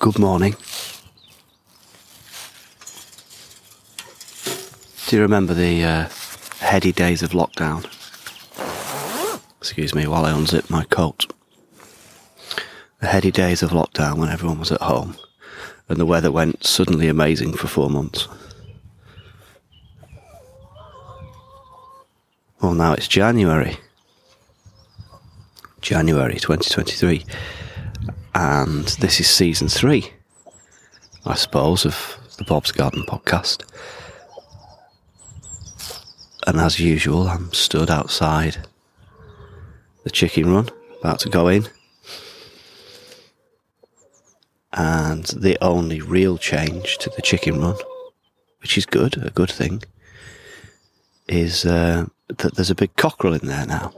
Good morning. Do you remember the uh, heady days of lockdown? Excuse me while I unzip my coat. The heady days of lockdown when everyone was at home and the weather went suddenly amazing for four months. Well, now it's January. January 2023. And this is season three, I suppose, of the Bob's Garden podcast. And as usual, I'm stood outside the chicken run, about to go in. And the only real change to the chicken run, which is good, a good thing, is uh, that there's a big cockerel in there now.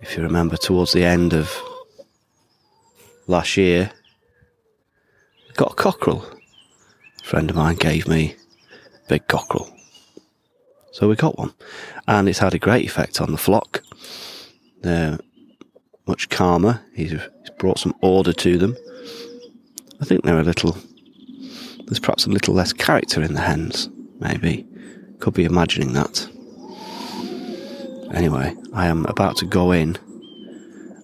If you remember, towards the end of last year, got a cockerel. A friend of mine gave me a big cockerel. So we got one. And it's had a great effect on the flock. They're much calmer. He's, he's brought some order to them. I think they're a little, there's perhaps a little less character in the hens, maybe. Could be imagining that. Anyway, I am about to go in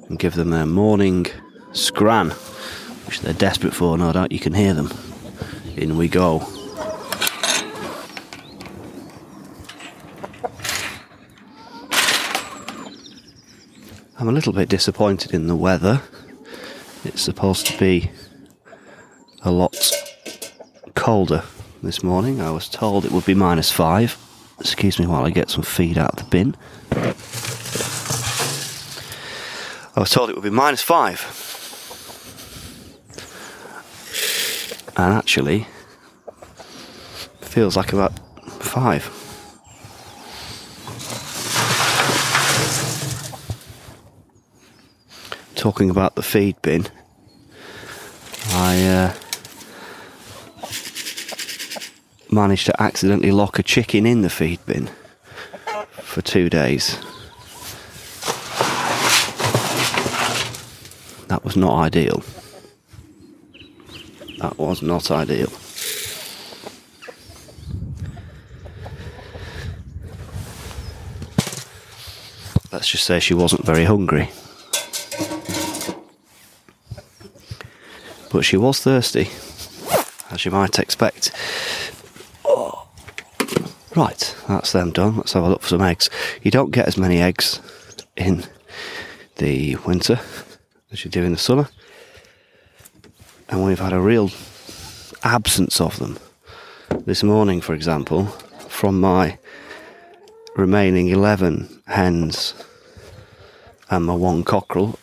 and give them their morning scran, which they're desperate for, no doubt you can hear them. In we go. I'm a little bit disappointed in the weather. It's supposed to be a lot colder this morning. I was told it would be minus five. Excuse me while I get some feed out of the bin. I was told it would be minus five. And actually, feels like about five. Talking about the feed bin, I uh, managed to accidentally lock a chicken in the feed bin for two days. That was not ideal. That was not ideal. Let's just say she wasn't very hungry. But she was thirsty, as you might expect. Right, that's them done. Let's have a look for some eggs. You don't get as many eggs in the winter as you do in the summer. And we've had a real absence of them. This morning, for example, from my remaining 11 hens and my one cockerel,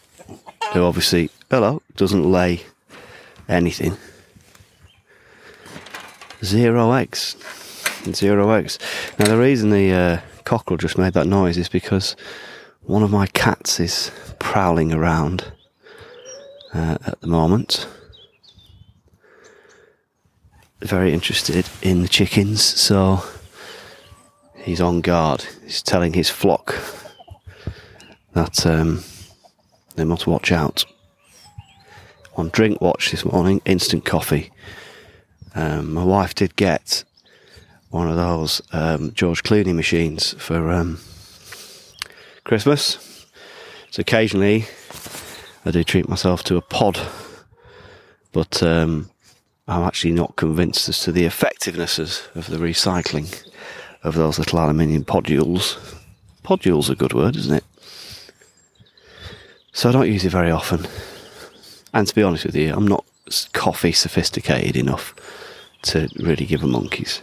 who obviously, hello, doesn't lay anything. Zero eggs. Zero eggs. Now, the reason the uh, cockerel just made that noise is because one of my cats is prowling around uh, at the moment. Very interested in the chickens, so he's on guard. He's telling his flock that um, they must watch out. On drink watch this morning, instant coffee. Um, my wife did get one of those um, George Clooney machines for um, Christmas. So occasionally I do treat myself to a pod, but um, I'm actually not convinced as to the effectiveness of the recycling of those little aluminium podules. Podule's a good word, isn't it? So I don't use it very often. And to be honest with you, I'm not coffee sophisticated enough to really give a monkeys.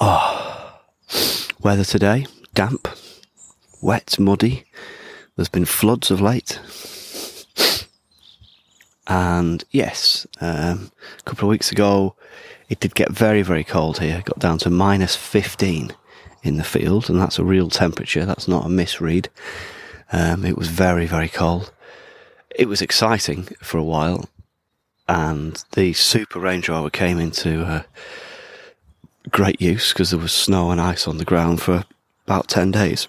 Oh, weather today damp, wet, muddy. There's been floods of late. And yes, um, a couple of weeks ago, it did get very, very cold here. It got down to minus 15 in the field, and that's a real temperature. That's not a misread. Um, it was very, very cold. It was exciting for a while, and the Super Range Rover came into uh, great use because there was snow and ice on the ground for about 10 days.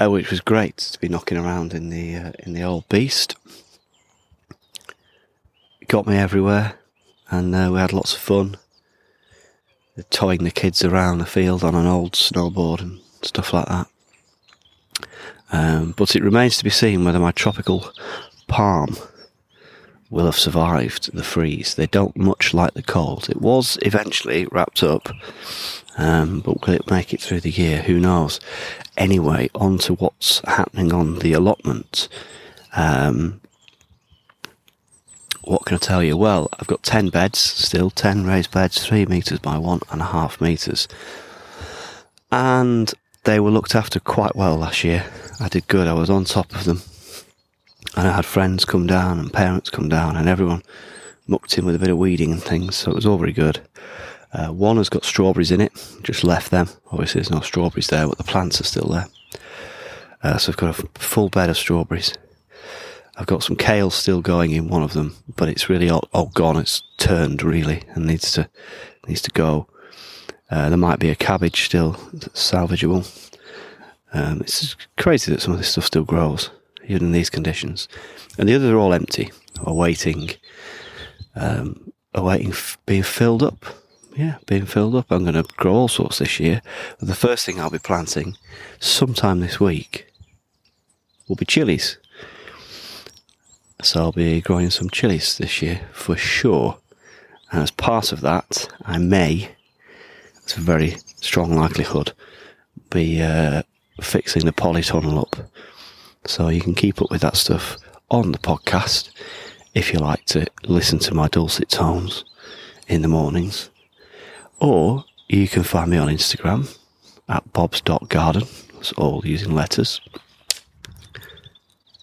Uh, which was great to be knocking around in the uh, in the old beast. It got me everywhere, and uh, we had lots of fun. Towing the kids around the field on an old snowboard and stuff like that. Um, but it remains to be seen whether my tropical palm will have survived the freeze. They don't much like the cold. It was eventually wrapped up, um, but will it make it through the year? Who knows? Anyway, on to what's happening on the allotment. Um, what can I tell you? Well, I've got 10 beds still, 10 raised beds, 3 metres by 1.5 metres. And they were looked after quite well last year. I did good, I was on top of them and I had friends come down and parents come down, and everyone mucked in with a bit of weeding and things, so it was all very good. Uh, one has got strawberries in it, just left them. Obviously, there's no strawberries there, but the plants are still there. Uh, so I've got a full bed of strawberries. I've got some kale still going in one of them, but it's really all, all gone. It's turned really and needs to needs to go. Uh, there might be a cabbage still salvageable. Um, it's crazy that some of this stuff still grows even in these conditions. And the others are all empty, awaiting, um, awaiting f- being filled up. Yeah, being filled up. I'm going to grow all sorts this year. The first thing I'll be planting sometime this week will be chilies. So I'll be growing some chilies this year for sure. And as part of that, I may, it's a very strong likelihood, be uh, fixing the polytunnel up so you can keep up with that stuff on the podcast if you like to listen to my dulcet tones in the mornings. Or you can find me on Instagram at bobs.garden. It's all using letters.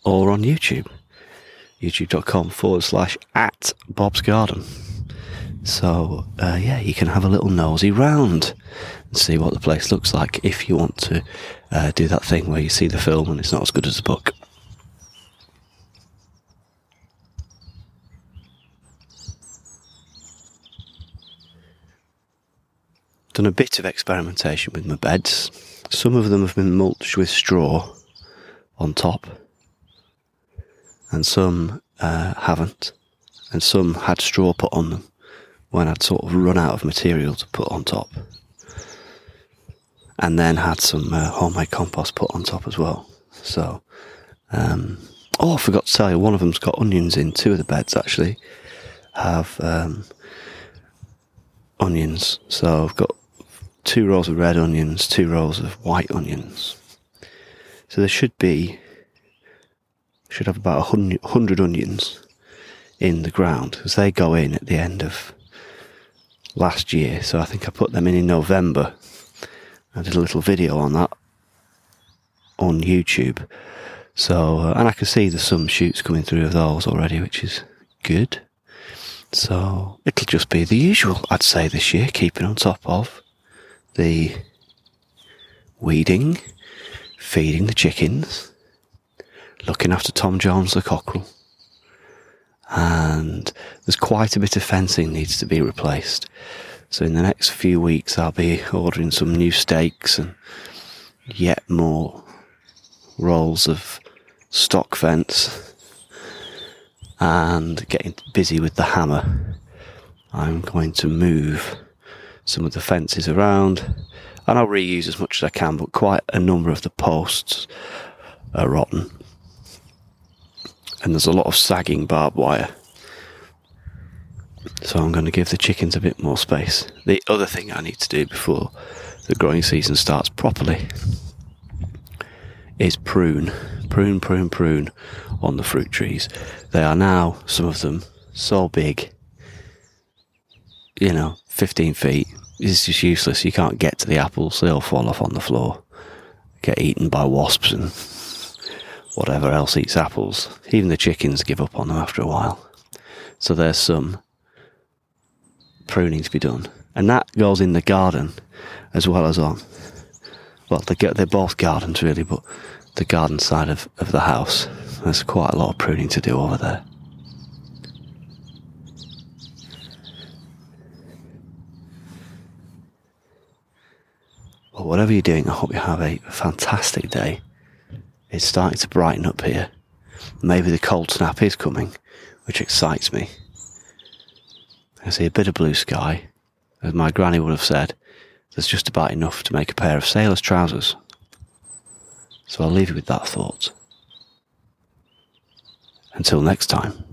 Or on YouTube, youtube.com forward slash at Bob's Garden. So, uh, yeah, you can have a little nosy round and see what the place looks like if you want to uh, do that thing where you see the film and it's not as good as the book. Done a bit of experimentation with my beds. Some of them have been mulched with straw on top, and some uh, haven't, and some had straw put on them when I'd sort of run out of material to put on top and then had some uh, homemade compost put on top as well. So, um, oh, I forgot to tell you, one of them's got onions in. Two of the beds actually have um, onions. So I've got two rows of red onions, two rows of white onions. So there should be should have about a hundred onions in the ground because they go in at the end of last year. So I think I put them in in November I did a little video on that on YouTube. So, uh, and I can see there's some shoots coming through of those already, which is good. So, it'll just be the usual, I'd say, this year, keeping on top of the weeding, feeding the chickens, looking after Tom Jones the cockerel. And there's quite a bit of fencing needs to be replaced. So in the next few weeks, I'll be ordering some new stakes and yet more rolls of stock fence and getting busy with the hammer. I'm going to move some of the fences around and I'll reuse as much as I can, but quite a number of the posts are rotten. And there's a lot of sagging barbed wire. So I'm going to give the chickens a bit more space. The other thing I need to do before the growing season starts properly is prune, prune, prune, prune on the fruit trees. They are now, some of them, so big, you know, 15 feet. It's just useless. You can't get to the apples, they all fall off on the floor, get eaten by wasps and whatever else eats apples. Even the chickens give up on them after a while. So there's some pruning to be done, and that goes in the garden as well as on. Well, they get they're both gardens really, but the garden side of, of the house. There's quite a lot of pruning to do over there. Well, whatever you're doing, I hope you have a fantastic day. It's starting to brighten up here. Maybe the cold snap is coming, which excites me. I see a bit of blue sky. As my granny would have said, there's just about enough to make a pair of sailor's trousers. So I'll leave you with that thought. Until next time.